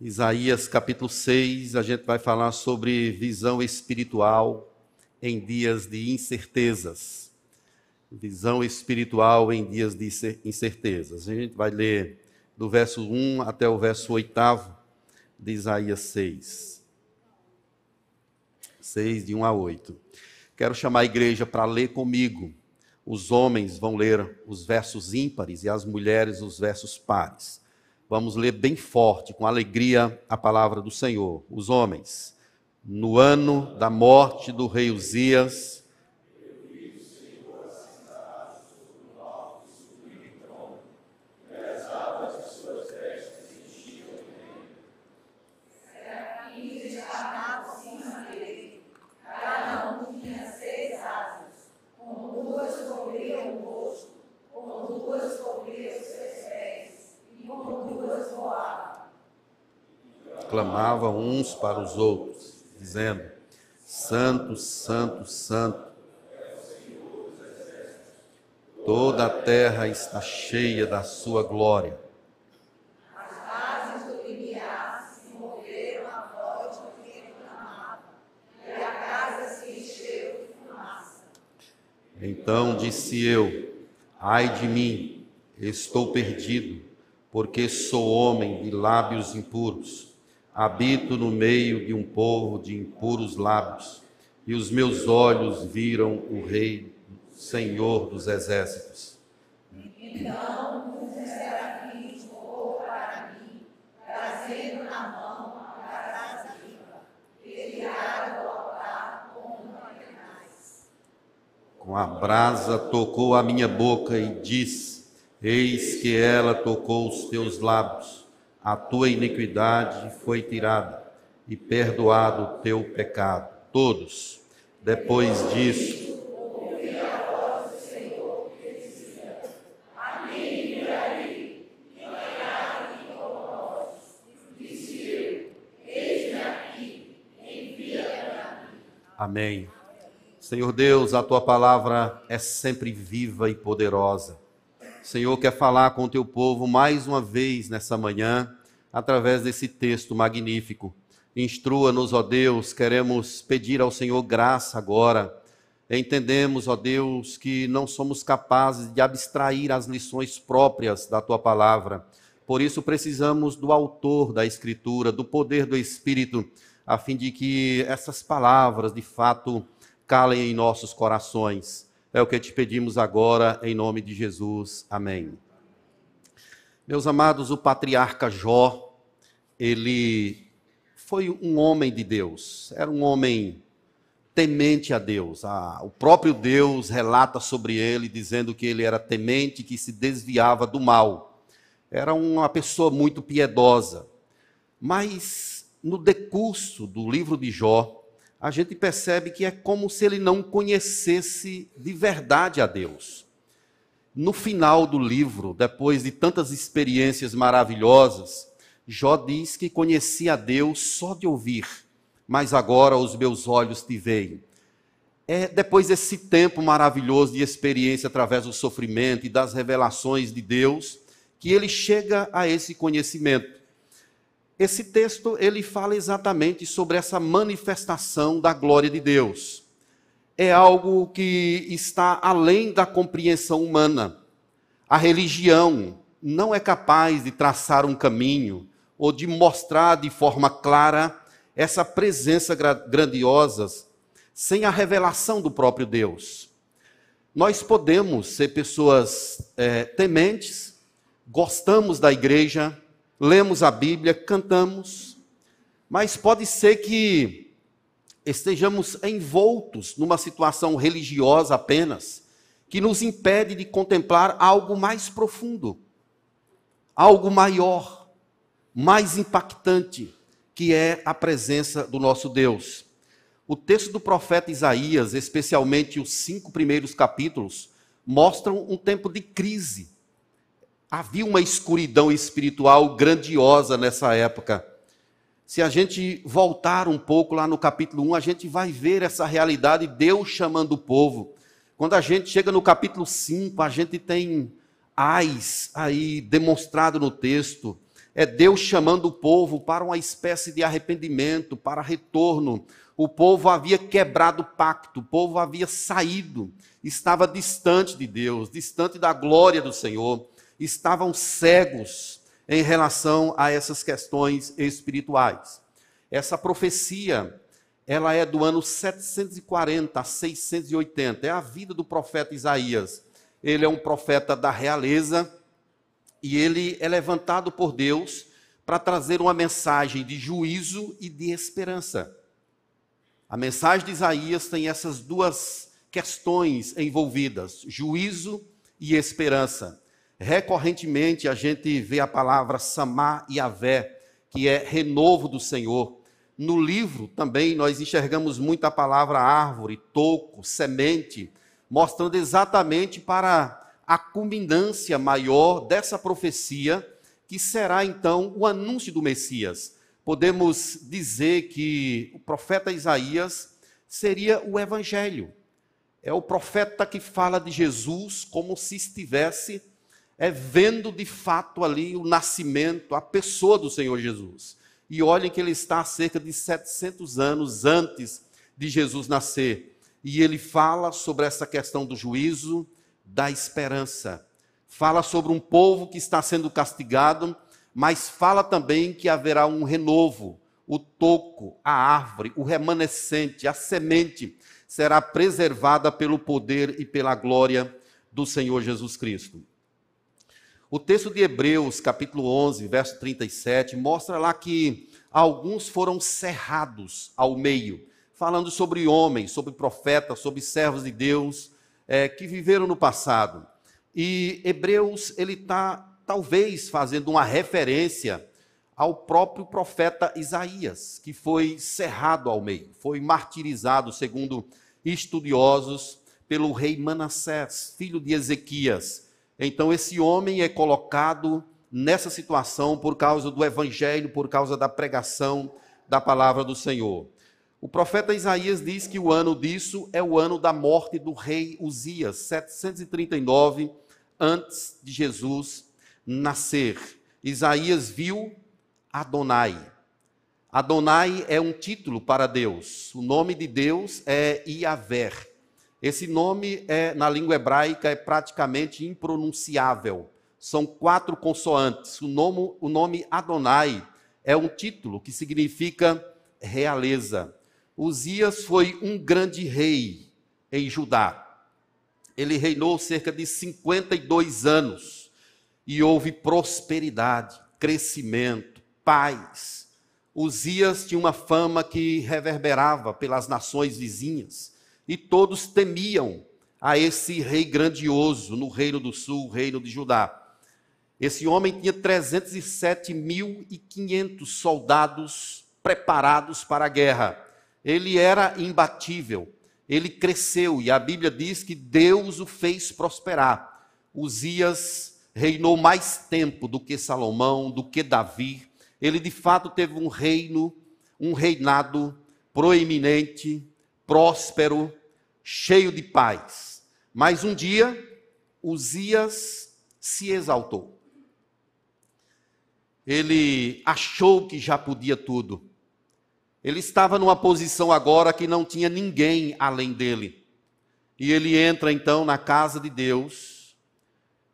Isaías capítulo 6, a gente vai falar sobre visão espiritual em dias de incertezas. Visão espiritual em dias de incertezas. A gente vai ler do verso 1 até o verso 8 de Isaías 6. 6, de 1 a 8. Quero chamar a igreja para ler comigo. Os homens vão ler os versos ímpares e as mulheres os versos pares. Vamos ler bem forte, com alegria, a palavra do Senhor. Os homens, no ano da morte do rei Uzias, clamavam uns para os outros, dizendo: Santo, Santo, Santo. Toda a terra está cheia da sua glória. Então disse eu: Ai de mim, estou perdido, porque sou homem de lábios impuros Habito no meio de um povo de impuros lábios, e os meus olhos viram o Rei, Senhor dos exércitos. Então para mim, trazendo na mão a viva, desviada do altar com mantenais. Com a brasa tocou a minha boca e disse: Eis que ela tocou os teus lábios a tua iniquidade foi tirada e perdoado o teu pecado. Todos, depois disso, Amém. Senhor Deus, a tua palavra é sempre viva e poderosa. Senhor quer falar com o teu povo mais uma vez nessa manhã através desse texto magnífico. Instrua-nos, ó Deus, queremos pedir ao Senhor graça agora. Entendemos, ó Deus, que não somos capazes de abstrair as lições próprias da tua palavra. Por isso precisamos do autor da Escritura, do poder do Espírito, a fim de que essas palavras de fato calem em nossos corações. É o que te pedimos agora, em nome de Jesus. Amém. Meus amados, o patriarca Jó, ele foi um homem de Deus, era um homem temente a Deus. Ah, o próprio Deus relata sobre ele, dizendo que ele era temente, que se desviava do mal. Era uma pessoa muito piedosa. Mas no decurso do livro de Jó, a gente percebe que é como se ele não conhecesse de verdade a Deus. No final do livro, depois de tantas experiências maravilhosas, Jó diz que conhecia a Deus só de ouvir, mas agora os meus olhos te veem. É depois desse tempo maravilhoso de experiência através do sofrimento e das revelações de Deus, que ele chega a esse conhecimento. Esse texto ele fala exatamente sobre essa manifestação da glória de Deus é algo que está além da compreensão humana. A religião não é capaz de traçar um caminho ou de mostrar de forma clara essa presença grandiosa sem a revelação do próprio Deus. Nós podemos ser pessoas é, tementes, gostamos da igreja, lemos a Bíblia, cantamos, mas pode ser que estejamos envoltos numa situação religiosa apenas, que nos impede de contemplar algo mais profundo, algo maior, mais impactante, que é a presença do nosso Deus. O texto do profeta Isaías, especialmente os cinco primeiros capítulos, mostram um tempo de crise. Havia uma escuridão espiritual grandiosa nessa época se a gente voltar um pouco lá no capítulo 1, a gente vai ver essa realidade, Deus chamando o povo. Quando a gente chega no capítulo 5, a gente tem ais aí demonstrado no texto, é Deus chamando o povo para uma espécie de arrependimento, para retorno. O povo havia quebrado o pacto, o povo havia saído, estava distante de Deus, distante da glória do Senhor, estavam cegos em relação a essas questões espirituais. Essa profecia, ela é do ano 740 a 680, é a vida do profeta Isaías. Ele é um profeta da realeza, e ele é levantado por Deus para trazer uma mensagem de juízo e de esperança. A mensagem de Isaías tem essas duas questões envolvidas: juízo e esperança. Recorrentemente a gente vê a palavra Samá e Avé, que é renovo do Senhor. No livro também nós enxergamos muito a palavra árvore, toco, semente, mostrando exatamente para a culminância maior dessa profecia, que será então o anúncio do Messias. Podemos dizer que o profeta Isaías seria o evangelho. É o profeta que fala de Jesus como se estivesse é, vendo de fato ali o nascimento, a pessoa do Senhor Jesus. E olhem que ele está há cerca de 700 anos antes de Jesus nascer. E ele fala sobre essa questão do juízo, da esperança. Fala sobre um povo que está sendo castigado, mas fala também que haverá um renovo. O toco, a árvore, o remanescente, a semente será preservada pelo poder e pela glória do Senhor Jesus Cristo. O texto de Hebreus, capítulo 11, verso 37, mostra lá que alguns foram cerrados ao meio, falando sobre homens, sobre profetas, sobre servos de Deus, é, que viveram no passado. E Hebreus, ele está talvez fazendo uma referência ao próprio profeta Isaías, que foi cerrado ao meio, foi martirizado, segundo estudiosos, pelo rei Manassés, filho de Ezequias. Então, esse homem é colocado nessa situação por causa do evangelho, por causa da pregação da palavra do Senhor. O profeta Isaías diz que o ano disso é o ano da morte do rei Uzias, 739 antes de Jesus nascer. Isaías viu Adonai. Adonai é um título para Deus. O nome de Deus é Iaver. Esse nome é na língua hebraica é praticamente impronunciável. São quatro consoantes. O nome, o nome Adonai é um título que significa realeza. Uzias foi um grande rei em Judá. Ele reinou cerca de 52 anos e houve prosperidade, crescimento, paz. Uzias tinha uma fama que reverberava pelas nações vizinhas e todos temiam a esse rei grandioso no reino do sul, reino de Judá. Esse homem tinha 307.500 soldados preparados para a guerra ele era imbatível, ele cresceu e a Bíblia diz que Deus o fez prosperar. Uzias reinou mais tempo do que Salomão, do que Davi. Ele de fato teve um reino, um reinado proeminente, próspero, cheio de paz. Mas um dia, Uzias se exaltou. Ele achou que já podia tudo. Ele estava numa posição agora que não tinha ninguém além dele. E ele entra então na casa de Deus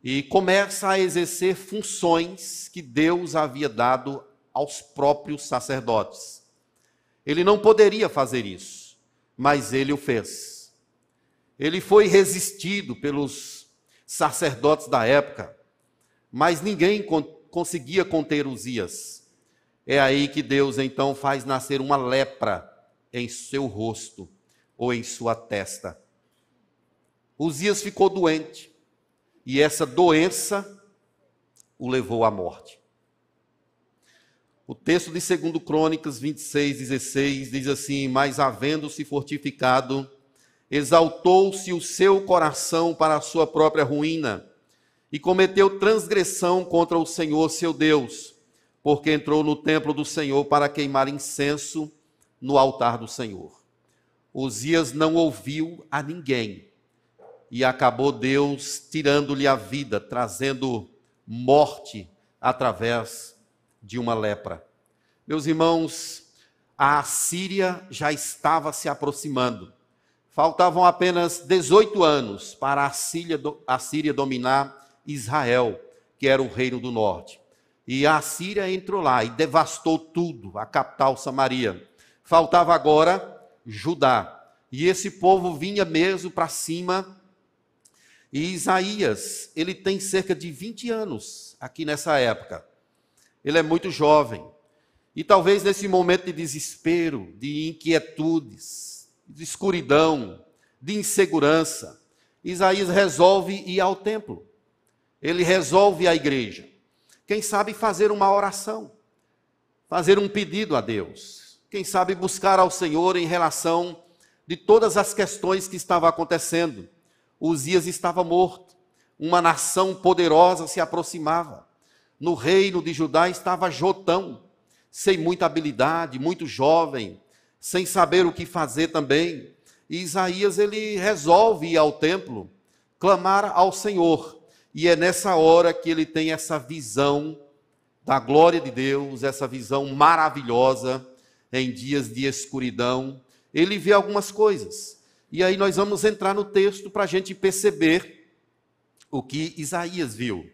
e começa a exercer funções que Deus havia dado aos próprios sacerdotes. Ele não poderia fazer isso, mas ele o fez. Ele foi resistido pelos sacerdotes da época, mas ninguém conseguia conter Uzias. É aí que Deus então faz nascer uma lepra em seu rosto ou em sua testa. Uzias ficou doente e essa doença o levou à morte. O texto de 2 Crônicas 26, 16 diz assim: Mas havendo-se fortificado, exaltou-se o seu coração para a sua própria ruína e cometeu transgressão contra o Senhor seu Deus porque entrou no templo do Senhor para queimar incenso no altar do Senhor. Osias não ouviu a ninguém e acabou Deus tirando-lhe a vida, trazendo morte através de uma lepra. Meus irmãos, a Síria já estava se aproximando. Faltavam apenas 18 anos para a Síria, a Síria dominar Israel, que era o reino do norte. E a Síria entrou lá e devastou tudo, a capital Samaria. Faltava agora Judá. E esse povo vinha mesmo para cima. E Isaías, ele tem cerca de 20 anos aqui nessa época. Ele é muito jovem. E talvez nesse momento de desespero, de inquietudes, de escuridão, de insegurança, Isaías resolve ir ao templo. Ele resolve a igreja. Quem sabe fazer uma oração, fazer um pedido a Deus. Quem sabe buscar ao Senhor em relação de todas as questões que estavam acontecendo. Uzias estava morto, uma nação poderosa se aproximava. No reino de Judá estava Jotão, sem muita habilidade, muito jovem, sem saber o que fazer também. E Isaías ele resolve ir ao templo, clamar ao Senhor. E é nessa hora que ele tem essa visão da glória de Deus, essa visão maravilhosa em dias de escuridão. Ele vê algumas coisas. E aí nós vamos entrar no texto para a gente perceber o que Isaías viu.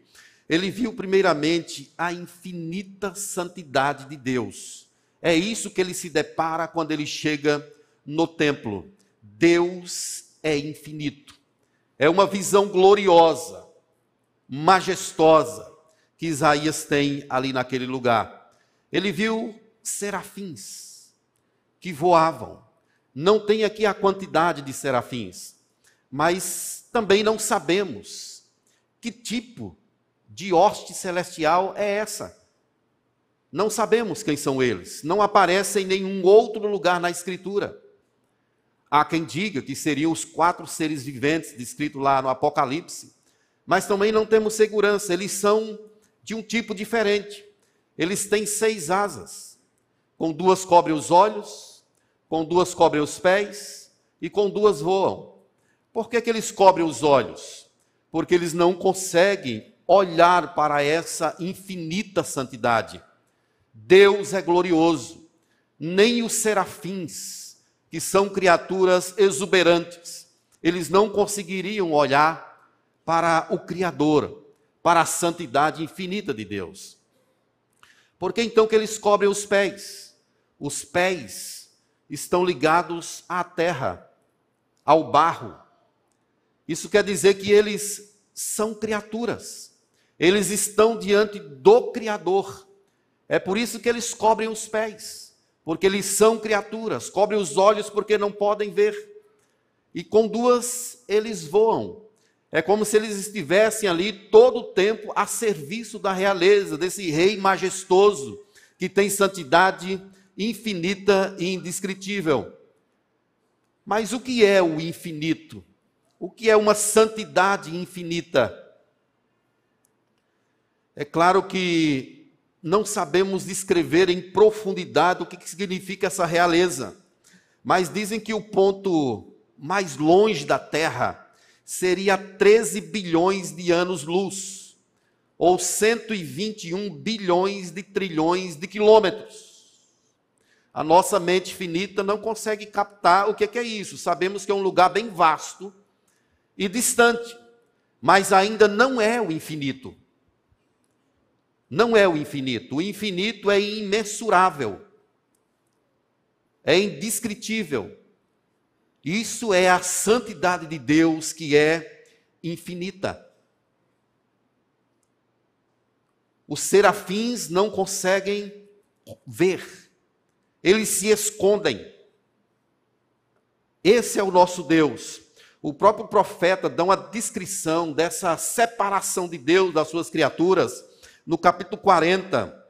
Ele viu primeiramente a infinita santidade de Deus. É isso que ele se depara quando ele chega no templo. Deus é infinito. É uma visão gloriosa, majestosa, que Isaías tem ali naquele lugar. Ele viu serafins que voavam. Não tem aqui a quantidade de serafins, mas também não sabemos que tipo de hoste celestial é essa? Não sabemos quem são eles, não aparecem em nenhum outro lugar na Escritura. Há quem diga que seriam os quatro seres viventes descritos lá no Apocalipse, mas também não temos segurança, eles são de um tipo diferente. Eles têm seis asas, com duas cobrem os olhos, com duas cobrem os pés e com duas voam. Por que, que eles cobrem os olhos? Porque eles não conseguem olhar para essa infinita santidade. Deus é glorioso, nem os serafins, que são criaturas exuberantes, eles não conseguiriam olhar para o Criador, para a santidade infinita de Deus. Por que então que eles cobrem os pés? Os pés estão ligados à terra, ao barro. Isso quer dizer que eles são criaturas eles estão diante do Criador. É por isso que eles cobrem os pés, porque eles são criaturas, cobrem os olhos porque não podem ver. E com duas eles voam. É como se eles estivessem ali todo o tempo a serviço da realeza, desse rei majestoso, que tem santidade infinita e indescritível. Mas o que é o infinito? O que é uma santidade infinita? É claro que não sabemos descrever em profundidade o que significa essa realeza, mas dizem que o ponto mais longe da Terra seria 13 bilhões de anos-luz, ou 121 bilhões de trilhões de quilômetros. A nossa mente finita não consegue captar o que é isso. Sabemos que é um lugar bem vasto e distante, mas ainda não é o infinito não é o infinito. O infinito é imensurável, é indescritível. Isso é a santidade de Deus que é infinita. Os serafins não conseguem ver, eles se escondem. Esse é o nosso Deus. O próprio profeta dá uma descrição dessa separação de Deus das suas criaturas no capítulo 40,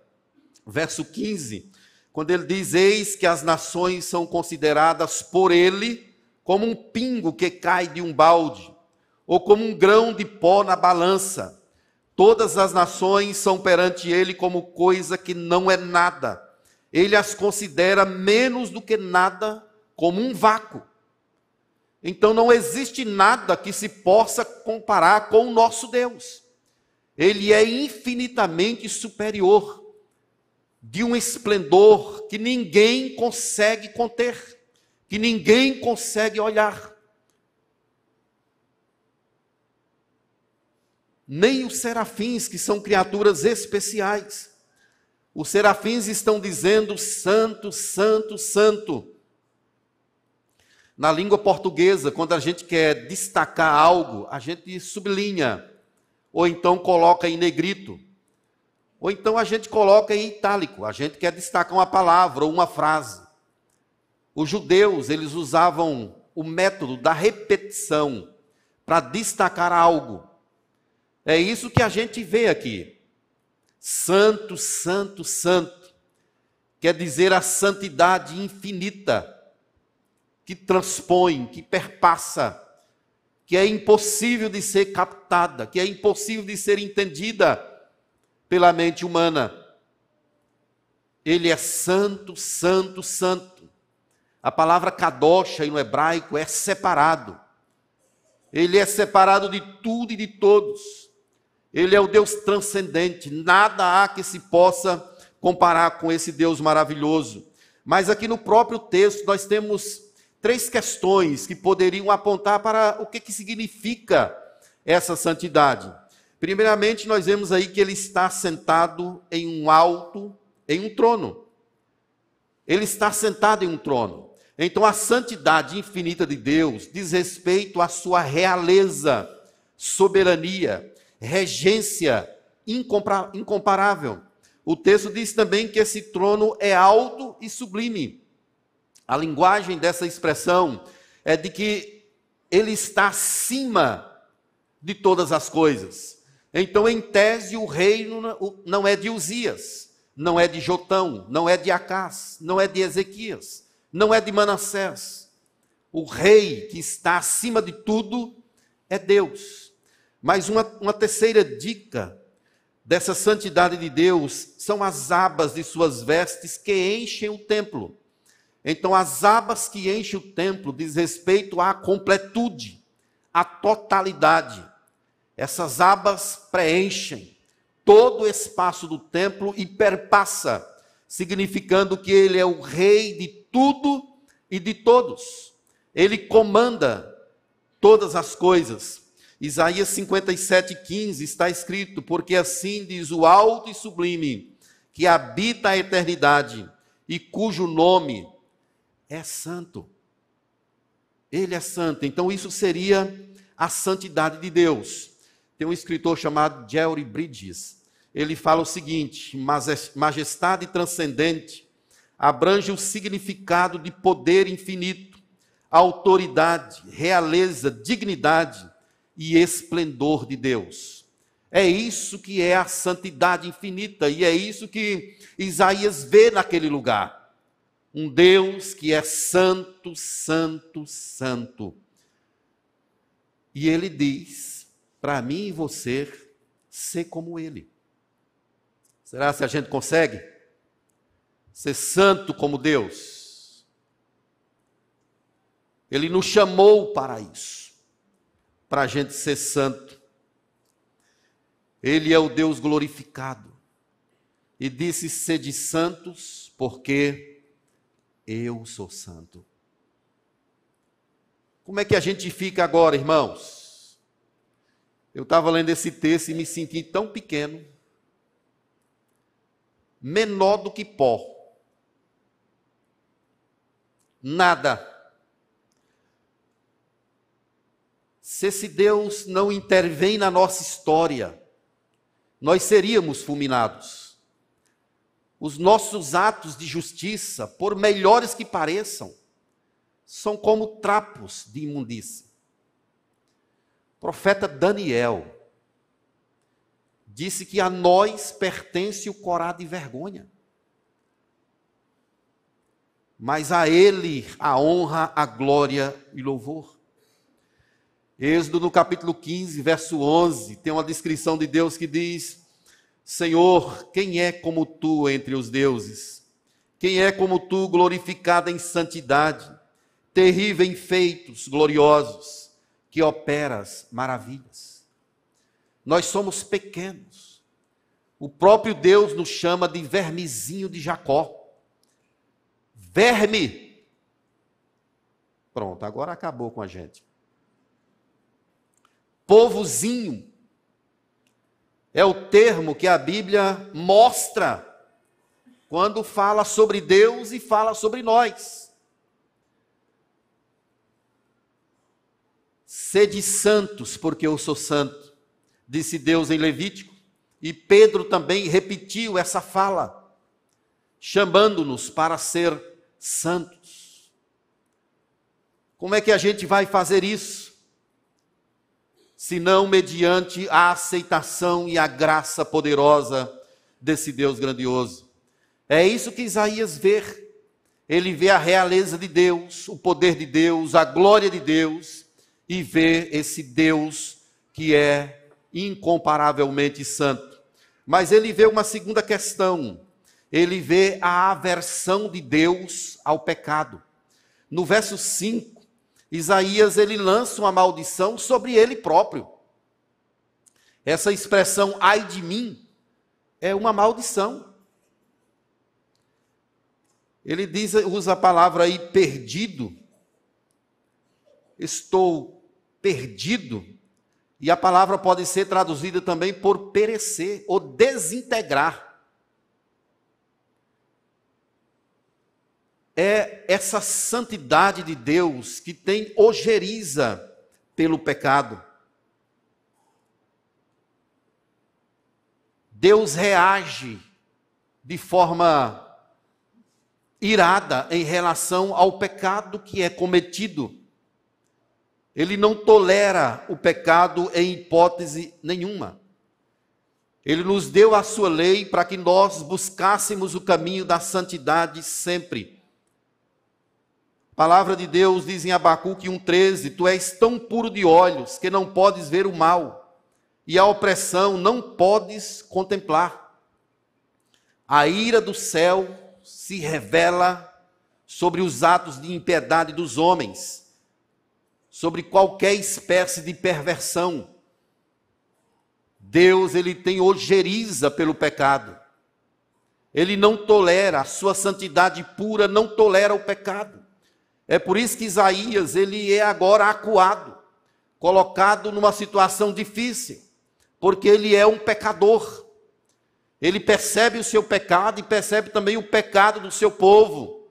verso 15, quando ele diz: Eis que as nações são consideradas por ele como um pingo que cai de um balde, ou como um grão de pó na balança. Todas as nações são perante ele como coisa que não é nada. Ele as considera menos do que nada, como um vácuo. Então não existe nada que se possa comparar com o nosso Deus. Ele é infinitamente superior. de um esplendor que ninguém consegue conter, que ninguém consegue olhar. Nem os serafins, que são criaturas especiais. Os serafins estão dizendo santo, santo, santo. Na língua portuguesa, quando a gente quer destacar algo, a gente sublinha, ou então coloca em negrito, ou então a gente coloca em itálico, a gente quer destacar uma palavra ou uma frase. Os judeus, eles usavam o método da repetição para destacar algo. É isso que a gente vê aqui. Santo, santo, santo. Quer dizer a santidade infinita que transpõe, que perpassa, que é impossível de ser captada, que é impossível de ser entendida pela mente humana. Ele é santo, santo, santo. A palavra kadosh no hebraico é separado. Ele é separado de tudo e de todos. Ele é o Deus transcendente. Nada há que se possa comparar com esse Deus maravilhoso. Mas aqui no próprio texto nós temos três questões que poderiam apontar para o que, que significa essa santidade. Primeiramente, nós vemos aí que ele está sentado em um alto, em um trono. Ele está sentado em um trono. Então, a santidade infinita de Deus diz respeito à sua realeza, soberania, regência incomparável. O texto diz também que esse trono é alto e sublime. A linguagem dessa expressão é de que ele está acima de todas as coisas. Então, em tese, o reino não é de Uzias, não é de Jotão, não é de Acás, não é de Ezequias, não é de Manassés. O rei que está acima de tudo é Deus. Mas uma, uma terceira dica dessa santidade de Deus são as abas de suas vestes que enchem o templo. Então, as abas que enchem o templo diz respeito à completude, à totalidade. Essas abas preenchem todo o espaço do templo e perpassa, significando que ele é o rei de tudo e de todos. Ele comanda todas as coisas. Isaías 57:15 está escrito: "Porque assim diz o alto e sublime, que habita a eternidade e cujo nome é santo. Ele é santo. Então, isso seria a santidade de Deus. Tem um escritor chamado Jerry Bridges. Ele fala o seguinte: majestade transcendente abrange o significado de poder infinito, autoridade, realeza, dignidade e esplendor de Deus. É isso que é a santidade infinita, e é isso que Isaías vê naquele lugar um Deus que é santo, santo, santo. E ele diz para mim e você ser como ele. Será se a gente consegue ser santo como Deus? Ele nos chamou para isso, para a gente ser santo. Ele é o Deus glorificado. E disse: sede santos, porque eu sou santo. Como é que a gente fica agora, irmãos? Eu estava lendo esse texto e me senti tão pequeno, menor do que pó. Nada. Se esse Deus não intervém na nossa história, nós seríamos fulminados os nossos atos de justiça, por melhores que pareçam, são como trapos de imundícia. O profeta Daniel disse que a nós pertence o corá de vergonha. Mas a ele a honra, a glória e louvor. Êxodo no capítulo 15, verso 11, tem uma descrição de Deus que diz: Senhor, quem é como tu entre os deuses? Quem é como tu, glorificada em santidade, terrível em feitos gloriosos, que operas maravilhas? Nós somos pequenos, O próprio Deus nos chama de vermezinho de Jacó. Verme. Pronto, agora acabou com a gente. Povozinho é o termo que a Bíblia mostra quando fala sobre Deus e fala sobre nós. Sede santos, porque eu sou santo, disse Deus em Levítico, e Pedro também repetiu essa fala, chamando-nos para ser santos. Como é que a gente vai fazer isso? Senão mediante a aceitação e a graça poderosa desse Deus grandioso. É isso que Isaías vê. Ele vê a realeza de Deus, o poder de Deus, a glória de Deus e vê esse Deus que é incomparavelmente santo. Mas ele vê uma segunda questão. Ele vê a aversão de Deus ao pecado. No verso 5, Isaías ele lança uma maldição sobre ele próprio. Essa expressão ai de mim é uma maldição. Ele diz, usa a palavra aí perdido. Estou perdido. E a palavra pode ser traduzida também por perecer ou desintegrar. É essa santidade de Deus que tem ojeriza pelo pecado. Deus reage de forma irada em relação ao pecado que é cometido. Ele não tolera o pecado em hipótese nenhuma. Ele nos deu a sua lei para que nós buscássemos o caminho da santidade sempre. Palavra de Deus diz em Abacuque 1,13: Tu és tão puro de olhos que não podes ver o mal, e a opressão não podes contemplar. A ira do céu se revela sobre os atos de impiedade dos homens, sobre qualquer espécie de perversão. Deus, ele tem ojeriza pelo pecado. Ele não tolera, a sua santidade pura não tolera o pecado. É por isso que Isaías, ele é agora acuado, colocado numa situação difícil, porque ele é um pecador. Ele percebe o seu pecado e percebe também o pecado do seu povo.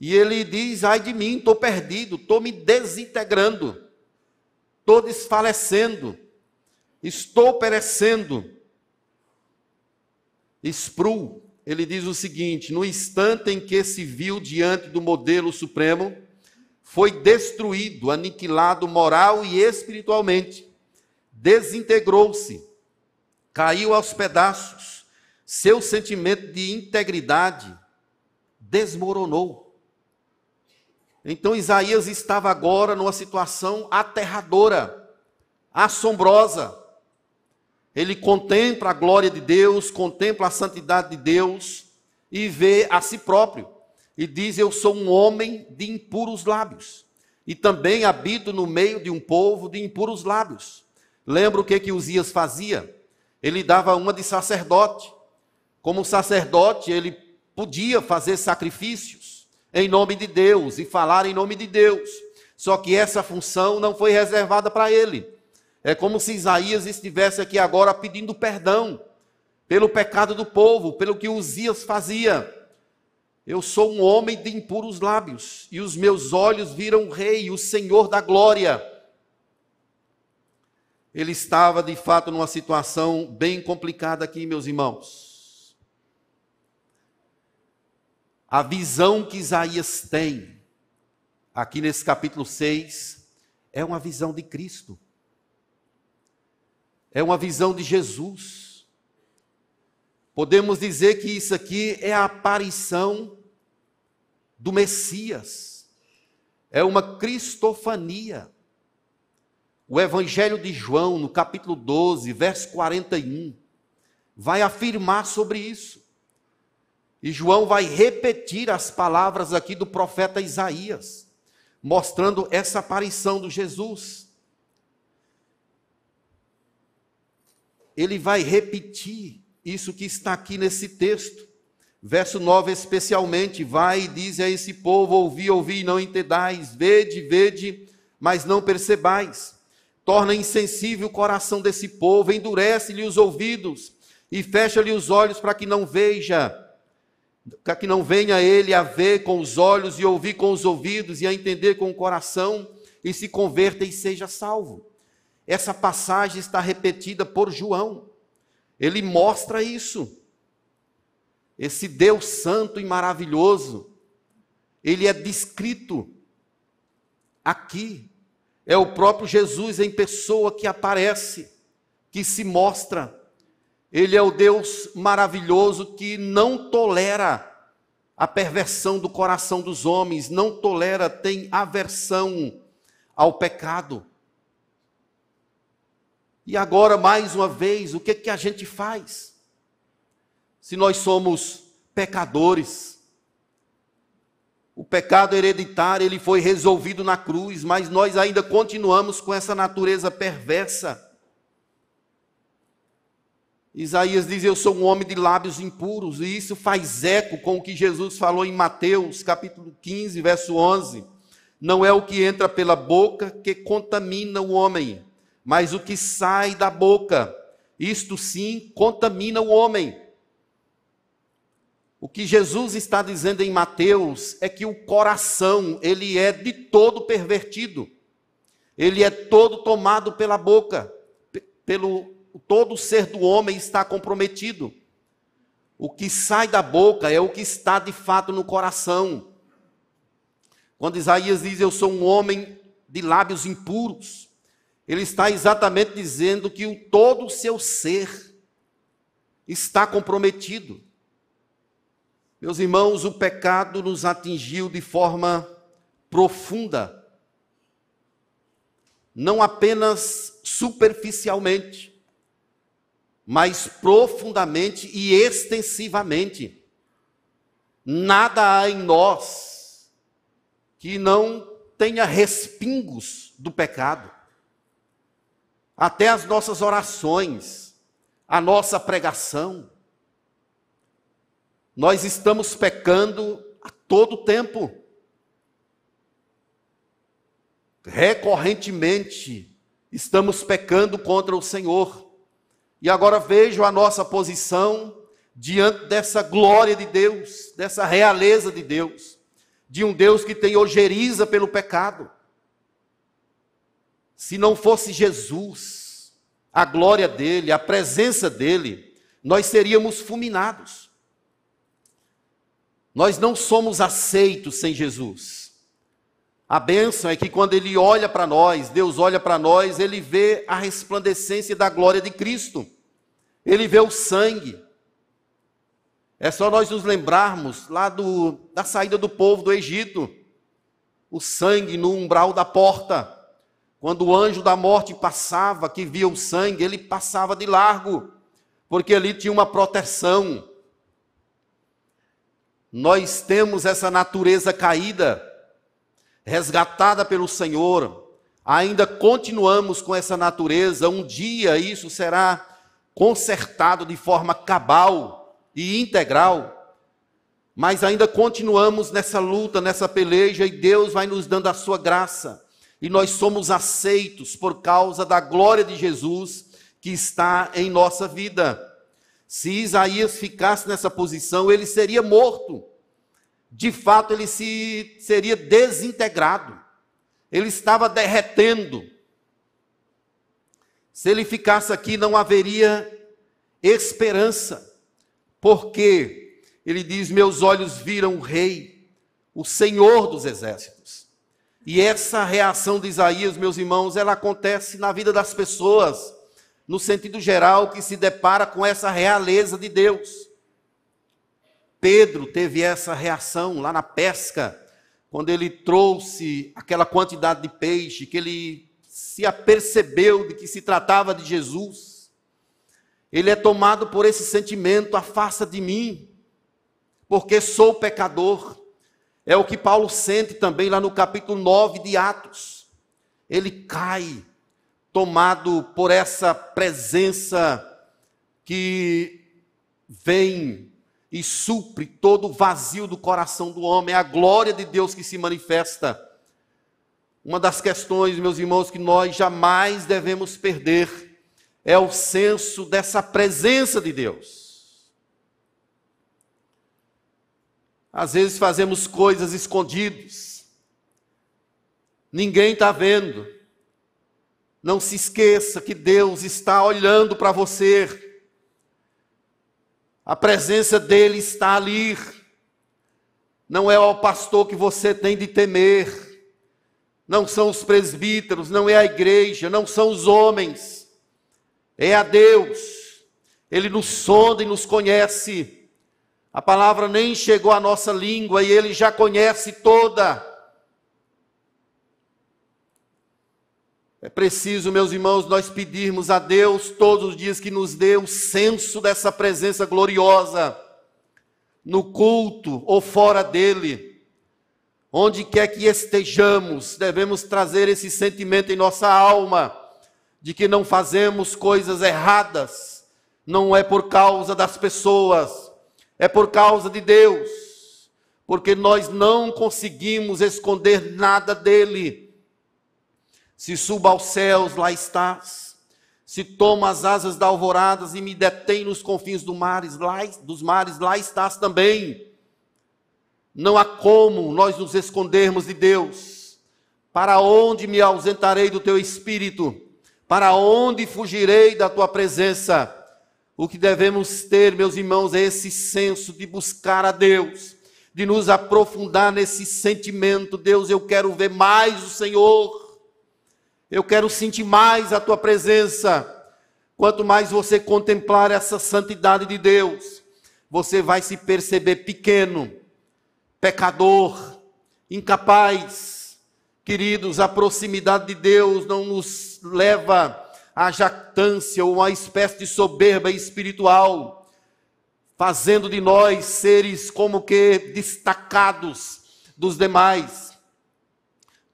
E ele diz: ai de mim, estou perdido, estou me desintegrando, estou desfalecendo, estou perecendo. Spru, ele diz o seguinte: no instante em que se viu diante do modelo supremo, foi destruído, aniquilado moral e espiritualmente, desintegrou-se caiu aos pedaços, seu sentimento de integridade desmoronou. Então Isaías estava agora numa situação aterradora, assombrosa. Ele contempla a glória de Deus, contempla a santidade de Deus e vê a si próprio. E diz: Eu sou um homem de impuros lábios. E também habito no meio de um povo de impuros lábios. Lembra o que que Uzias fazia? ele dava uma de sacerdote. Como sacerdote, ele podia fazer sacrifícios em nome de Deus e falar em nome de Deus. Só que essa função não foi reservada para ele. É como se Isaías estivesse aqui agora pedindo perdão pelo pecado do povo, pelo que Uzias fazia. Eu sou um homem de impuros lábios, e os meus olhos viram o Rei, o Senhor da glória ele estava de fato numa situação bem complicada aqui, meus irmãos. A visão que Isaías tem, aqui nesse capítulo 6, é uma visão de Cristo. É uma visão de Jesus. Podemos dizer que isso aqui é a aparição do Messias. É uma cristofania. O Evangelho de João, no capítulo 12, verso 41, vai afirmar sobre isso. E João vai repetir as palavras aqui do profeta Isaías, mostrando essa aparição do Jesus. Ele vai repetir isso que está aqui nesse texto. Verso 9, especialmente, vai e diz a esse povo: ouvi, ouvi, não entendais, vede, vede, mas não percebais. Torna insensível o coração desse povo, endurece-lhe os ouvidos e fecha-lhe os olhos para que não veja, para que não venha ele a ver com os olhos e ouvir com os ouvidos e a entender com o coração e se converta e seja salvo. Essa passagem está repetida por João. Ele mostra isso. Esse Deus santo e maravilhoso, ele é descrito aqui. É o próprio Jesus em pessoa que aparece, que se mostra. Ele é o Deus maravilhoso que não tolera a perversão do coração dos homens, não tolera, tem aversão ao pecado. E agora, mais uma vez, o que, que a gente faz? Se nós somos pecadores, o pecado hereditário ele foi resolvido na cruz, mas nós ainda continuamos com essa natureza perversa. Isaías diz: Eu sou um homem de lábios impuros, e isso faz eco com o que Jesus falou em Mateus, capítulo 15, verso 11. Não é o que entra pela boca que contamina o homem, mas o que sai da boca, isto sim contamina o homem. O que Jesus está dizendo em Mateus é que o coração, ele é de todo pervertido. Ele é todo tomado pela boca, pelo todo o ser do homem está comprometido. O que sai da boca é o que está de fato no coração. Quando Isaías diz: Eu sou um homem de lábios impuros, ele está exatamente dizendo que o, todo o seu ser está comprometido. Meus irmãos, o pecado nos atingiu de forma profunda, não apenas superficialmente, mas profundamente e extensivamente. Nada há em nós que não tenha respingos do pecado até as nossas orações, a nossa pregação. Nós estamos pecando a todo tempo. Recorrentemente estamos pecando contra o Senhor. E agora vejo a nossa posição diante dessa glória de Deus, dessa realeza de Deus, de um Deus que tem ojeriza pelo pecado. Se não fosse Jesus, a glória dele, a presença dele, nós seríamos fulminados. Nós não somos aceitos sem Jesus. A bênção é que quando ele olha para nós, Deus olha para nós, ele vê a resplandecência da glória de Cristo. Ele vê o sangue. É só nós nos lembrarmos lá do, da saída do povo do Egito. O sangue no umbral da porta. Quando o anjo da morte passava, que via o sangue, ele passava de largo, porque ali tinha uma proteção. Nós temos essa natureza caída, resgatada pelo Senhor, ainda continuamos com essa natureza, um dia isso será consertado de forma cabal e integral, mas ainda continuamos nessa luta, nessa peleja, e Deus vai nos dando a sua graça e nós somos aceitos por causa da glória de Jesus que está em nossa vida. Se Isaías ficasse nessa posição, ele seria morto. De fato, ele se seria desintegrado. Ele estava derretendo. Se ele ficasse aqui, não haveria esperança. Porque ele diz: Meus olhos viram o Rei, o Senhor dos exércitos. E essa reação de Isaías, meus irmãos, ela acontece na vida das pessoas, no sentido geral, que se depara com essa realeza de Deus. Pedro teve essa reação lá na pesca, quando ele trouxe aquela quantidade de peixe, que ele se apercebeu de que se tratava de Jesus. Ele é tomado por esse sentimento: afasta de mim, porque sou pecador. É o que Paulo sente também lá no capítulo 9 de Atos. Ele cai, tomado por essa presença que vem e supre todo o vazio do coração do homem, é a glória de Deus que se manifesta. Uma das questões, meus irmãos, que nós jamais devemos perder é o senso dessa presença de Deus. Às vezes fazemos coisas escondidas, ninguém está vendo. Não se esqueça que Deus está olhando para você, a presença dEle está ali. Não é o pastor que você tem de temer, não são os presbíteros, não é a igreja, não são os homens, é a Deus. Ele nos sonda e nos conhece. A palavra nem chegou à nossa língua e ele já conhece toda. É preciso, meus irmãos, nós pedirmos a Deus todos os dias que nos dê o senso dessa presença gloriosa, no culto ou fora dele. Onde quer que estejamos, devemos trazer esse sentimento em nossa alma de que não fazemos coisas erradas, não é por causa das pessoas, é por causa de Deus, porque nós não conseguimos esconder nada dele. Se suba aos céus, lá estás. Se toma as asas da alvorada e me detém nos confins do mares, lá, dos mares, lá estás também. Não há como nós nos escondermos de Deus. Para onde me ausentarei do teu espírito? Para onde fugirei da tua presença? O que devemos ter, meus irmãos, é esse senso de buscar a Deus, de nos aprofundar nesse sentimento. Deus, eu quero ver mais o Senhor. Eu quero sentir mais a tua presença. Quanto mais você contemplar essa santidade de Deus, você vai se perceber pequeno pecador, incapaz. Queridos, a proximidade de Deus não nos leva à jactância ou a uma espécie de soberba espiritual, fazendo de nós seres como que destacados dos demais.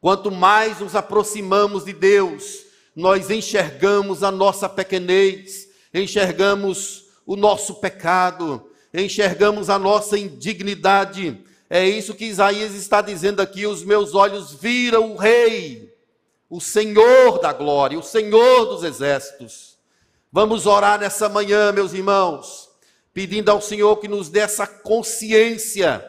Quanto mais nos aproximamos de Deus, nós enxergamos a nossa pequenez, enxergamos o nosso pecado, enxergamos a nossa indignidade, é isso que Isaías está dizendo aqui: os meus olhos viram o Rei, o Senhor da glória, o Senhor dos exércitos. Vamos orar nessa manhã, meus irmãos, pedindo ao Senhor que nos dê essa consciência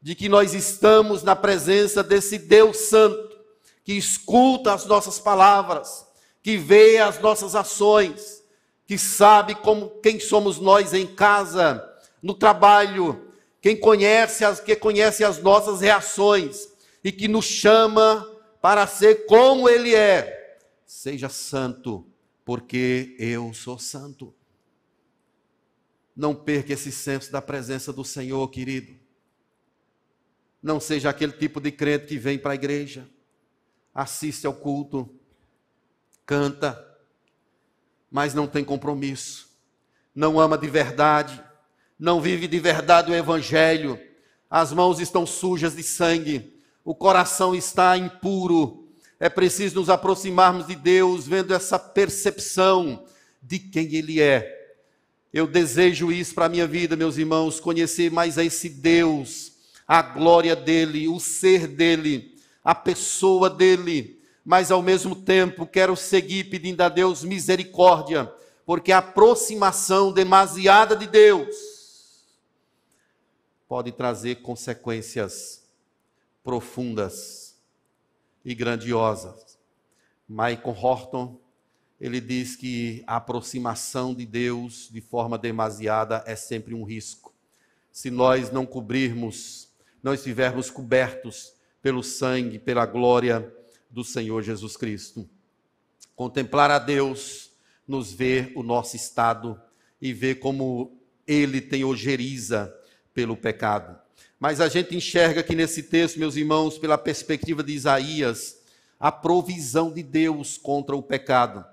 de que nós estamos na presença desse Deus Santo, que escuta as nossas palavras, que vê as nossas ações, que sabe como quem somos nós em casa, no trabalho, quem conhece as, que conhece as nossas reações e que nos chama para ser como Ele é. Seja santo, porque eu sou santo. Não perca esse senso da presença do Senhor, querido. Não seja aquele tipo de crente que vem para a igreja, assiste ao culto, canta, mas não tem compromisso, não ama de verdade, não vive de verdade o Evangelho, as mãos estão sujas de sangue, o coração está impuro. É preciso nos aproximarmos de Deus, vendo essa percepção de quem Ele é. Eu desejo isso para a minha vida, meus irmãos, conhecer mais a esse Deus, a glória dEle, o ser dEle, a pessoa dEle, mas ao mesmo tempo quero seguir pedindo a Deus misericórdia, porque a aproximação demasiada de Deus pode trazer consequências profundas e grandiosas. Michael Horton, ele diz que a aproximação de Deus de forma demasiada é sempre um risco. Se nós não cobrirmos, não estivermos cobertos pelo sangue, pela glória do Senhor Jesus Cristo. Contemplar a Deus, nos ver o nosso estado e ver como Ele tem ojeriza pelo pecado. Mas a gente enxerga aqui nesse texto, meus irmãos, pela perspectiva de Isaías, a provisão de Deus contra o pecado.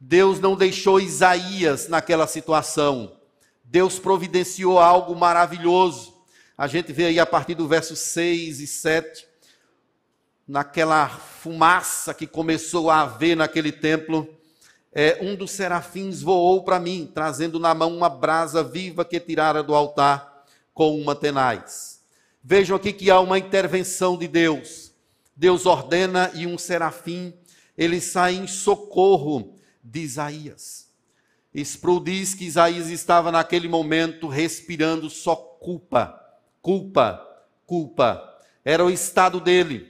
Deus não deixou Isaías naquela situação. Deus providenciou algo maravilhoso. A gente vê aí a partir do verso 6 e 7, naquela fumaça que começou a haver naquele templo, é, um dos serafins voou para mim, trazendo na mão uma brasa viva que tirara do altar com uma tenaz. Vejam aqui que há uma intervenção de Deus. Deus ordena e um serafim, ele sai em socorro de Isaías. Sproul diz que Isaías estava naquele momento respirando só culpa, culpa, culpa. Era o estado dele.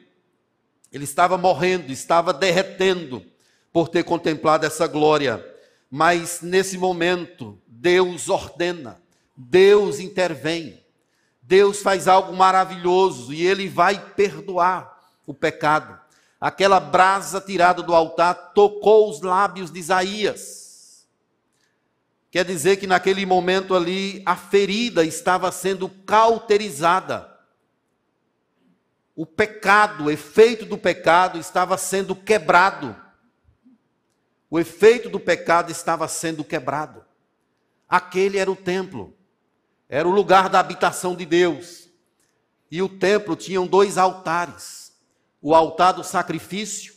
Ele estava morrendo, estava derretendo por ter contemplado essa glória. Mas nesse momento, Deus ordena, Deus intervém, Deus faz algo maravilhoso e ele vai perdoar o pecado. Aquela brasa tirada do altar tocou os lábios de Isaías. Quer dizer que naquele momento ali a ferida estava sendo cauterizada. O pecado, o efeito do pecado estava sendo quebrado. O efeito do pecado estava sendo quebrado. Aquele era o templo, era o lugar da habitação de Deus. E o templo tinha dois altares o altar do sacrifício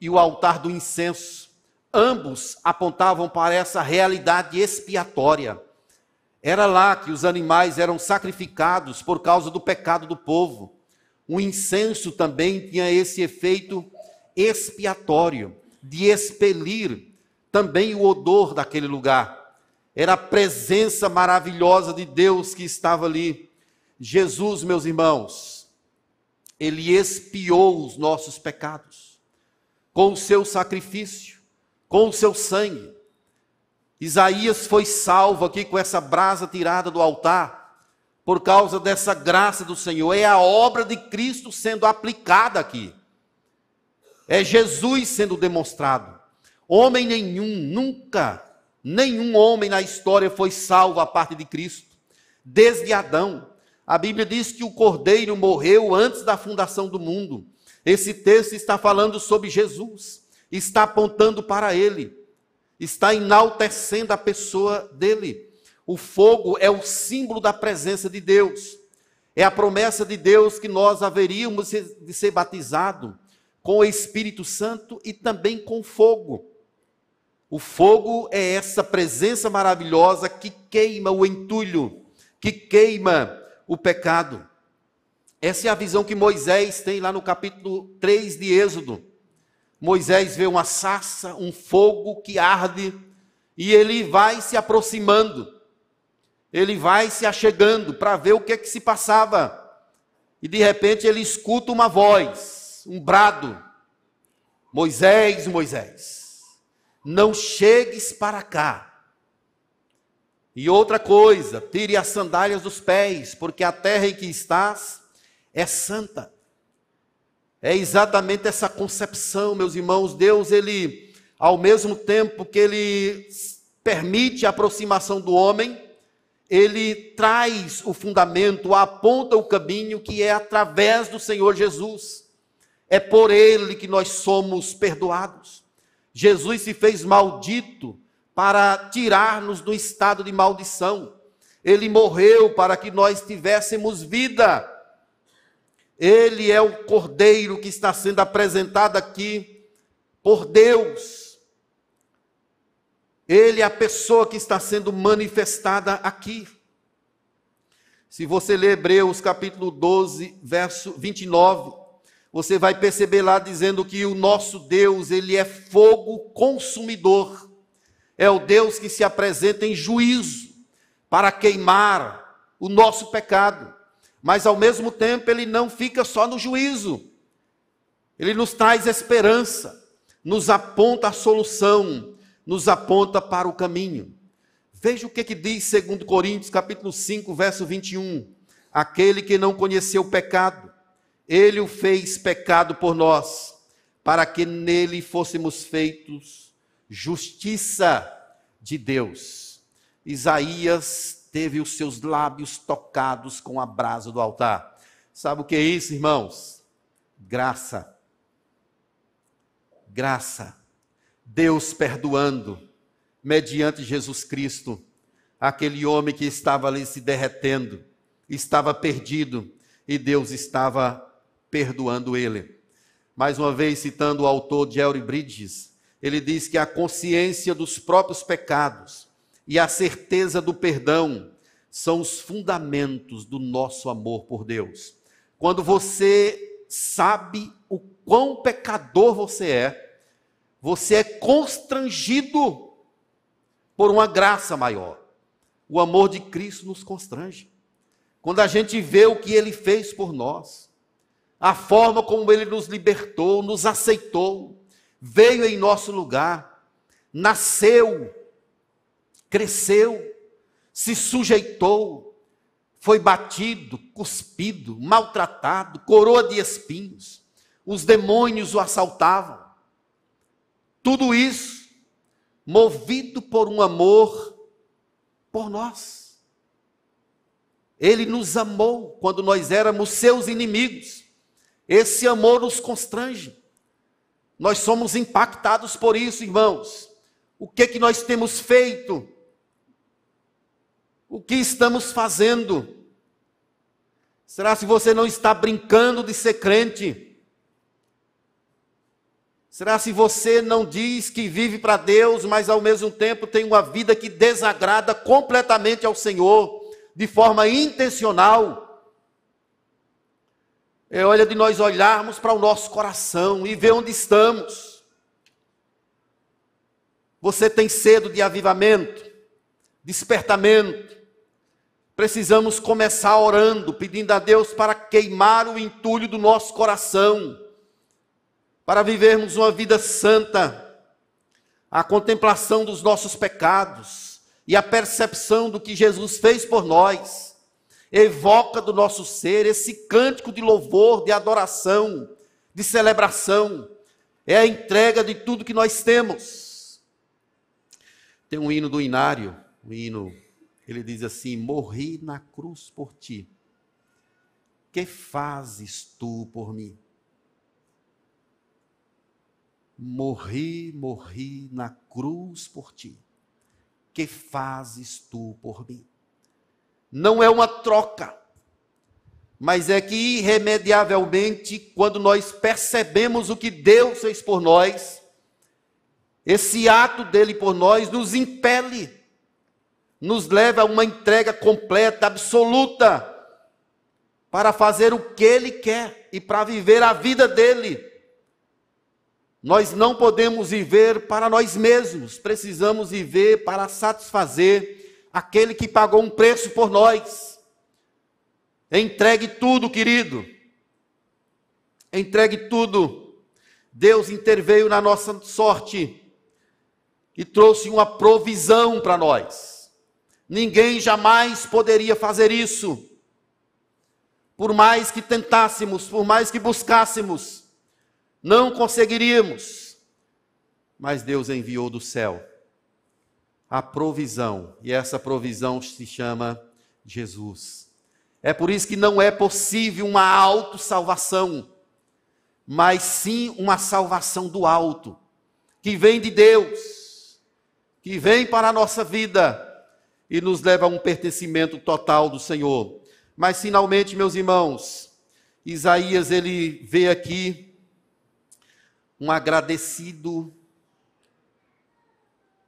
e o altar do incenso. Ambos apontavam para essa realidade expiatória. Era lá que os animais eram sacrificados por causa do pecado do povo. O incenso também tinha esse efeito expiatório, de expelir também o odor daquele lugar. Era a presença maravilhosa de Deus que estava ali. Jesus, meus irmãos, ele expiou os nossos pecados com o seu sacrifício, com o seu sangue. Isaías foi salvo aqui com essa brasa tirada do altar, por causa dessa graça do Senhor. É a obra de Cristo sendo aplicada aqui. É Jesus sendo demonstrado. Homem nenhum, nunca, nenhum homem na história foi salvo a parte de Cristo. Desde Adão, a Bíblia diz que o cordeiro morreu antes da fundação do mundo. Esse texto está falando sobre Jesus, está apontando para ele, está enaltecendo a pessoa dele. O fogo é o símbolo da presença de Deus. É a promessa de Deus que nós haveríamos de ser batizados com o Espírito Santo e também com fogo. O fogo é essa presença maravilhosa que queima o entulho, que queima o pecado. Essa é a visão que Moisés tem lá no capítulo 3 de Êxodo. Moisés vê uma sarça, um fogo que arde, e ele vai se aproximando, ele vai se achegando para ver o que é que se passava. E de repente ele escuta uma voz, um brado: Moisés, Moisés, não chegues para cá e outra coisa, tire as sandálias dos pés, porque a terra em que estás é santa. É exatamente essa concepção, meus irmãos. Deus, ele, ao mesmo tempo que ele permite a aproximação do homem, ele traz o fundamento, aponta o caminho que é através do Senhor Jesus. É por ele que nós somos perdoados. Jesus se fez maldito para tirar-nos do estado de maldição. Ele morreu para que nós tivéssemos vida. Ele é o cordeiro que está sendo apresentado aqui por Deus. Ele é a pessoa que está sendo manifestada aqui. Se você ler Hebreus capítulo 12, verso 29, você vai perceber lá dizendo que o nosso Deus, ele é fogo consumidor é o Deus que se apresenta em juízo para queimar o nosso pecado. Mas ao mesmo tempo ele não fica só no juízo. Ele nos traz esperança, nos aponta a solução, nos aponta para o caminho. Veja o que, que diz 2 Coríntios, capítulo 5, verso 21. Aquele que não conheceu o pecado, ele o fez pecado por nós, para que nele fôssemos feitos justiça de Deus. Isaías teve os seus lábios tocados com a brasa do altar. Sabe o que é isso, irmãos? Graça. Graça. Deus perdoando, mediante Jesus Cristo, aquele homem que estava ali se derretendo, estava perdido e Deus estava perdoando ele. Mais uma vez, citando o autor Jerry Bridges, ele diz que a consciência dos próprios pecados e a certeza do perdão são os fundamentos do nosso amor por Deus. Quando você sabe o quão pecador você é, você é constrangido por uma graça maior. O amor de Cristo nos constrange. Quando a gente vê o que ele fez por nós, a forma como ele nos libertou, nos aceitou, veio em nosso lugar, nasceu, cresceu, se sujeitou, foi batido, cuspido, maltratado, coroa de espinhos, os demônios o assaltavam. Tudo isso movido por um amor por nós. Ele nos amou quando nós éramos seus inimigos. Esse amor nos constrange. Nós somos impactados por isso, irmãos. O que que nós temos feito? O que estamos fazendo? Será se você não está brincando de ser crente? Será se você não diz que vive para Deus, mas ao mesmo tempo tem uma vida que desagrada completamente ao Senhor, de forma intencional? É hora de nós olharmos para o nosso coração e ver onde estamos. Você tem cedo de avivamento, despertamento. Precisamos começar orando, pedindo a Deus para queimar o entulho do nosso coração, para vivermos uma vida santa, a contemplação dos nossos pecados e a percepção do que Jesus fez por nós evoca do nosso ser esse cântico de louvor, de adoração, de celebração. É a entrega de tudo que nós temos. Tem um hino do Inário, um hino, ele diz assim: Morri na cruz por ti. Que fazes tu por mim? Morri, morri na cruz por ti. Que fazes tu por mim? Não é uma troca, mas é que irremediavelmente, quando nós percebemos o que Deus fez por nós, esse ato dele por nós nos impele, nos leva a uma entrega completa, absoluta, para fazer o que ele quer e para viver a vida dele. Nós não podemos viver para nós mesmos, precisamos viver para satisfazer aquele que pagou um preço por nós. Entregue tudo, querido. Entregue tudo. Deus interveio na nossa sorte e trouxe uma provisão para nós. Ninguém jamais poderia fazer isso. Por mais que tentássemos, por mais que buscássemos, não conseguiríamos. Mas Deus enviou do céu a provisão, e essa provisão se chama Jesus. É por isso que não é possível uma autossalvação, mas sim uma salvação do alto, que vem de Deus, que vem para a nossa vida e nos leva a um pertencimento total do Senhor. Mas finalmente, meus irmãos, Isaías ele vê aqui um agradecido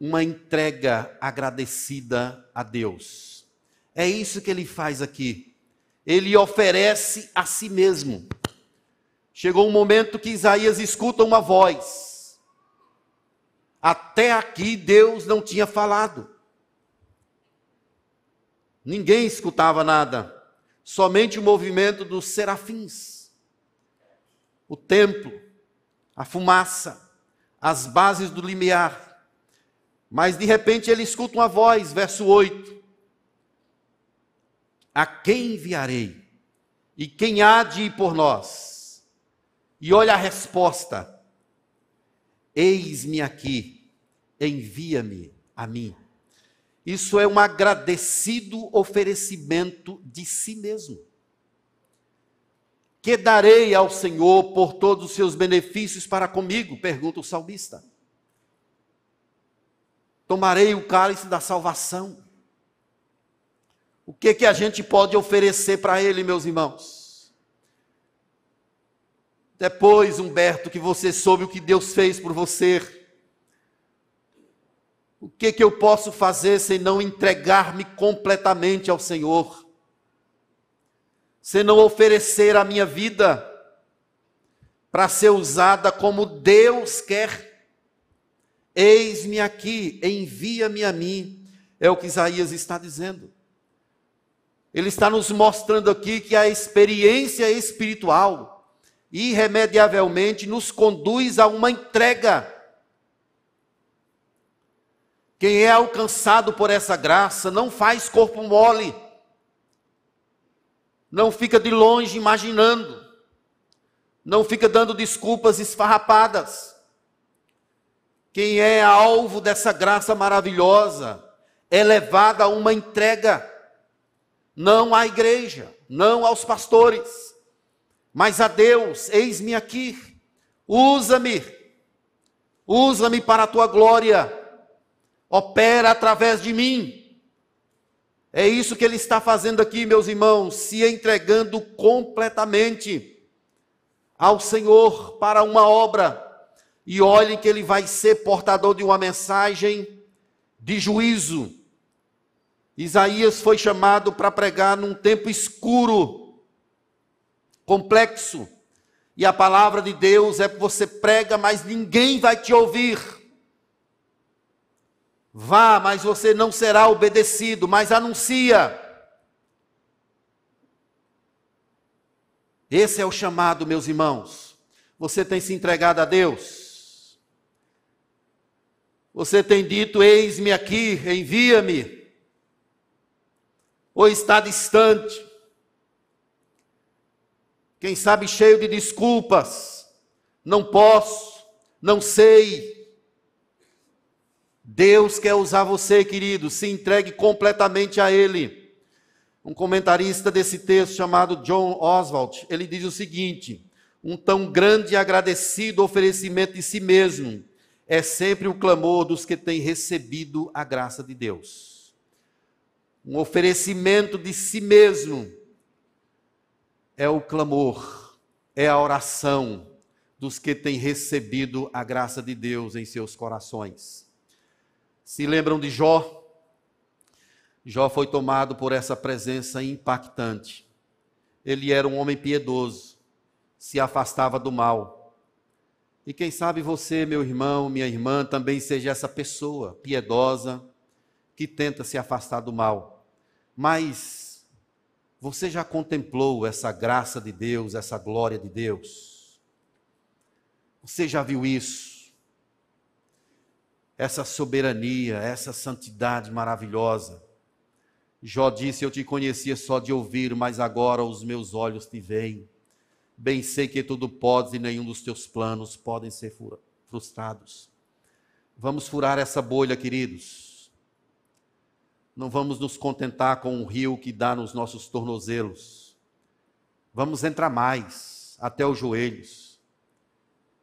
uma entrega agradecida a Deus. É isso que ele faz aqui. Ele oferece a si mesmo. Chegou um momento que Isaías escuta uma voz. Até aqui Deus não tinha falado. Ninguém escutava nada, somente o movimento dos serafins, o templo, a fumaça, as bases do limiar. Mas de repente ele escuta uma voz, verso 8: A quem enviarei? E quem há de ir por nós? E olha a resposta: Eis-me aqui, envia-me a mim. Isso é um agradecido oferecimento de si mesmo. Que darei ao Senhor por todos os seus benefícios para comigo? Pergunta o salmista tomarei o cálice da salvação. O que que a gente pode oferecer para ele, meus irmãos? Depois, Humberto, que você soube o que Deus fez por você, O que, que eu posso fazer sem não entregar-me completamente ao Senhor? Sem não oferecer a minha vida para ser usada como Deus quer? Eis-me aqui, envia-me a mim, é o que Isaías está dizendo. Ele está nos mostrando aqui que a experiência espiritual, irremediavelmente, nos conduz a uma entrega. Quem é alcançado por essa graça não faz corpo mole, não fica de longe imaginando, não fica dando desculpas esfarrapadas. Quem é alvo dessa graça maravilhosa é levado a uma entrega não à igreja, não aos pastores, mas a Deus: eis-me aqui, usa-me, usa-me para a tua glória, opera através de mim. É isso que ele está fazendo aqui, meus irmãos, se entregando completamente ao Senhor para uma obra. E olhem que ele vai ser portador de uma mensagem de juízo Isaías foi chamado para pregar num tempo escuro, complexo. E a palavra de Deus é que você prega, mas ninguém vai te ouvir. Vá, mas você não será obedecido, mas anuncia. Esse é o chamado, meus irmãos. Você tem se entregado a Deus. Você tem dito: Eis-me aqui, envia-me ou está distante, quem sabe cheio de desculpas, não posso, não sei. Deus quer usar você, querido, se entregue completamente a Ele. Um comentarista desse texto chamado John Oswald, ele diz o seguinte: um tão grande e agradecido oferecimento de si mesmo é sempre o clamor dos que têm recebido a graça de Deus um oferecimento de si mesmo, é o clamor, é a oração dos que têm recebido a graça de Deus em seus corações. Se lembram de Jó? Jó foi tomado por essa presença impactante. Ele era um homem piedoso, se afastava do mal. E quem sabe você, meu irmão, minha irmã, também seja essa pessoa piedosa que tenta se afastar do mal. Mas você já contemplou essa graça de Deus, essa glória de Deus? Você já viu isso? Essa soberania, essa santidade maravilhosa. Jó disse: Eu te conhecia só de ouvir, mas agora os meus olhos te veem. Bem sei que tudo podes e nenhum dos teus planos podem ser frustrados. Vamos furar essa bolha, queridos não vamos nos contentar com o rio que dá nos nossos tornozelos. Vamos entrar mais, até os joelhos.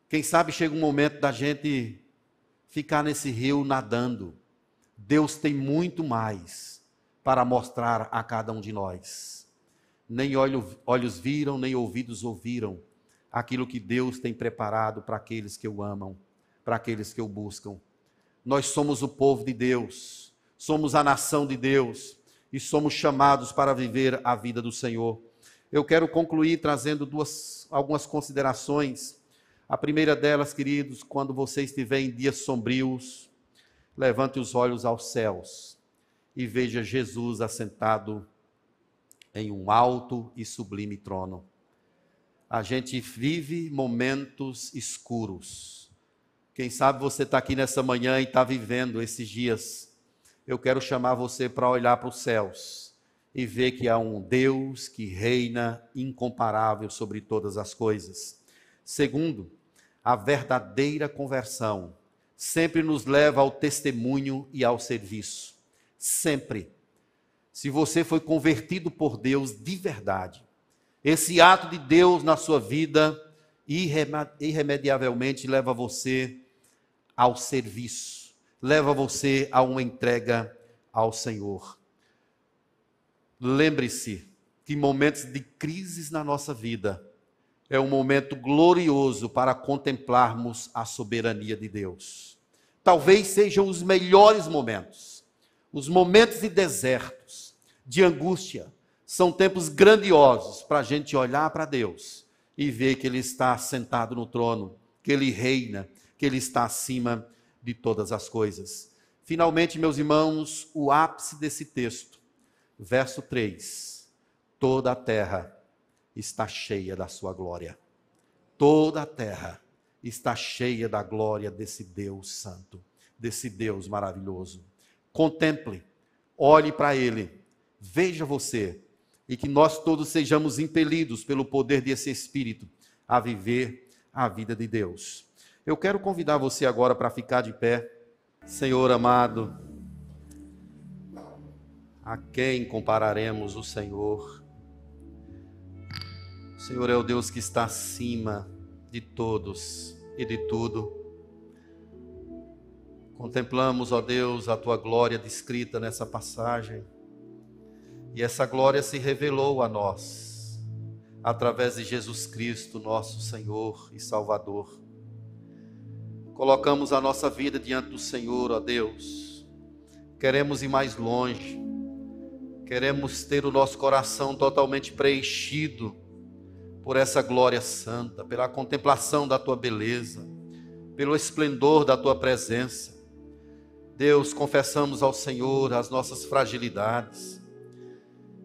Quem sabe chega um momento da gente ficar nesse rio nadando. Deus tem muito mais para mostrar a cada um de nós. Nem olhos viram, nem ouvidos ouviram aquilo que Deus tem preparado para aqueles que o amam, para aqueles que o buscam. Nós somos o povo de Deus somos a nação de Deus e somos chamados para viver a vida do Senhor. Eu quero concluir trazendo duas, algumas considerações. A primeira delas, queridos, quando você estiver em dias sombrios, levante os olhos aos céus e veja Jesus assentado em um alto e sublime trono. A gente vive momentos escuros. Quem sabe você está aqui nessa manhã e está vivendo esses dias eu quero chamar você para olhar para os céus e ver que há um Deus que reina incomparável sobre todas as coisas. Segundo, a verdadeira conversão sempre nos leva ao testemunho e ao serviço. Sempre. Se você foi convertido por Deus de verdade, esse ato de Deus na sua vida irremediavelmente leva você ao serviço leva você a uma entrega ao Senhor. Lembre-se que momentos de crises na nossa vida é um momento glorioso para contemplarmos a soberania de Deus, talvez sejam os melhores momentos. Os momentos de desertos, de angústia, são tempos grandiosos para a gente olhar para Deus e ver que Ele está sentado no trono, que Ele reina, que Ele está acima de todas as coisas. Finalmente, meus irmãos, o ápice desse texto, verso 3: toda a terra está cheia da sua glória. Toda a terra está cheia da glória desse Deus santo, desse Deus maravilhoso. Contemple, olhe para Ele, veja você, e que nós todos sejamos impelidos pelo poder desse Espírito a viver a vida de Deus. Eu quero convidar você agora para ficar de pé. Senhor amado, a quem compararemos o Senhor? O Senhor é o Deus que está acima de todos e de tudo. Contemplamos, ó Deus, a tua glória descrita nessa passagem. E essa glória se revelou a nós através de Jesus Cristo, nosso Senhor e Salvador. Colocamos a nossa vida diante do Senhor, ó Deus. Queremos ir mais longe. Queremos ter o nosso coração totalmente preenchido por essa glória santa, pela contemplação da tua beleza, pelo esplendor da tua presença. Deus, confessamos ao Senhor as nossas fragilidades.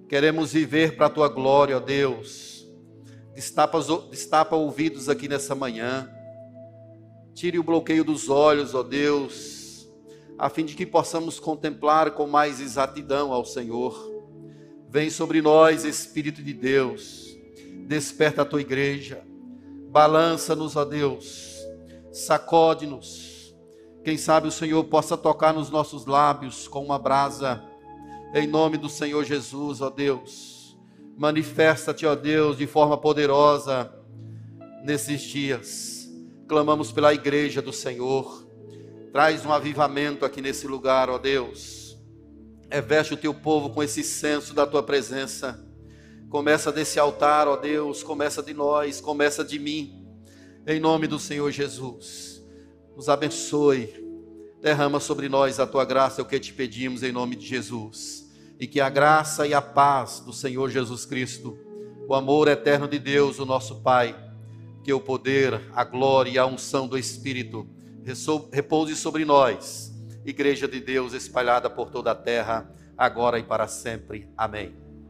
Queremos viver para a tua glória, ó Deus. Destapa, destapa ouvidos aqui nessa manhã. Tire o bloqueio dos olhos, ó Deus, a fim de que possamos contemplar com mais exatidão ao Senhor. Vem sobre nós, Espírito de Deus Desperta a tua igreja. Balança-nos, ó Deus. Sacode-nos. Quem sabe o Senhor possa tocar nos nossos lábios com uma brasa. Em nome do Senhor Jesus, ó Deus. Manifesta-te, ó Deus, de forma poderosa nesses dias. Clamamos pela igreja do Senhor. Traz um avivamento aqui nesse lugar, ó Deus. Reveste o teu povo com esse senso da tua presença Começa desse altar, ó Deus, começa de nós, começa de mim. Em nome do Senhor Jesus. Nos abençoe. Derrama sobre nós a tua graça, é o que te pedimos em nome de Jesus. E que a graça e a paz do Senhor Jesus Cristo, o amor eterno de Deus, o nosso Pai, que o poder, a glória e a unção do Espírito repouse sobre nós, Igreja de Deus espalhada por toda a terra, agora e para sempre. Amém.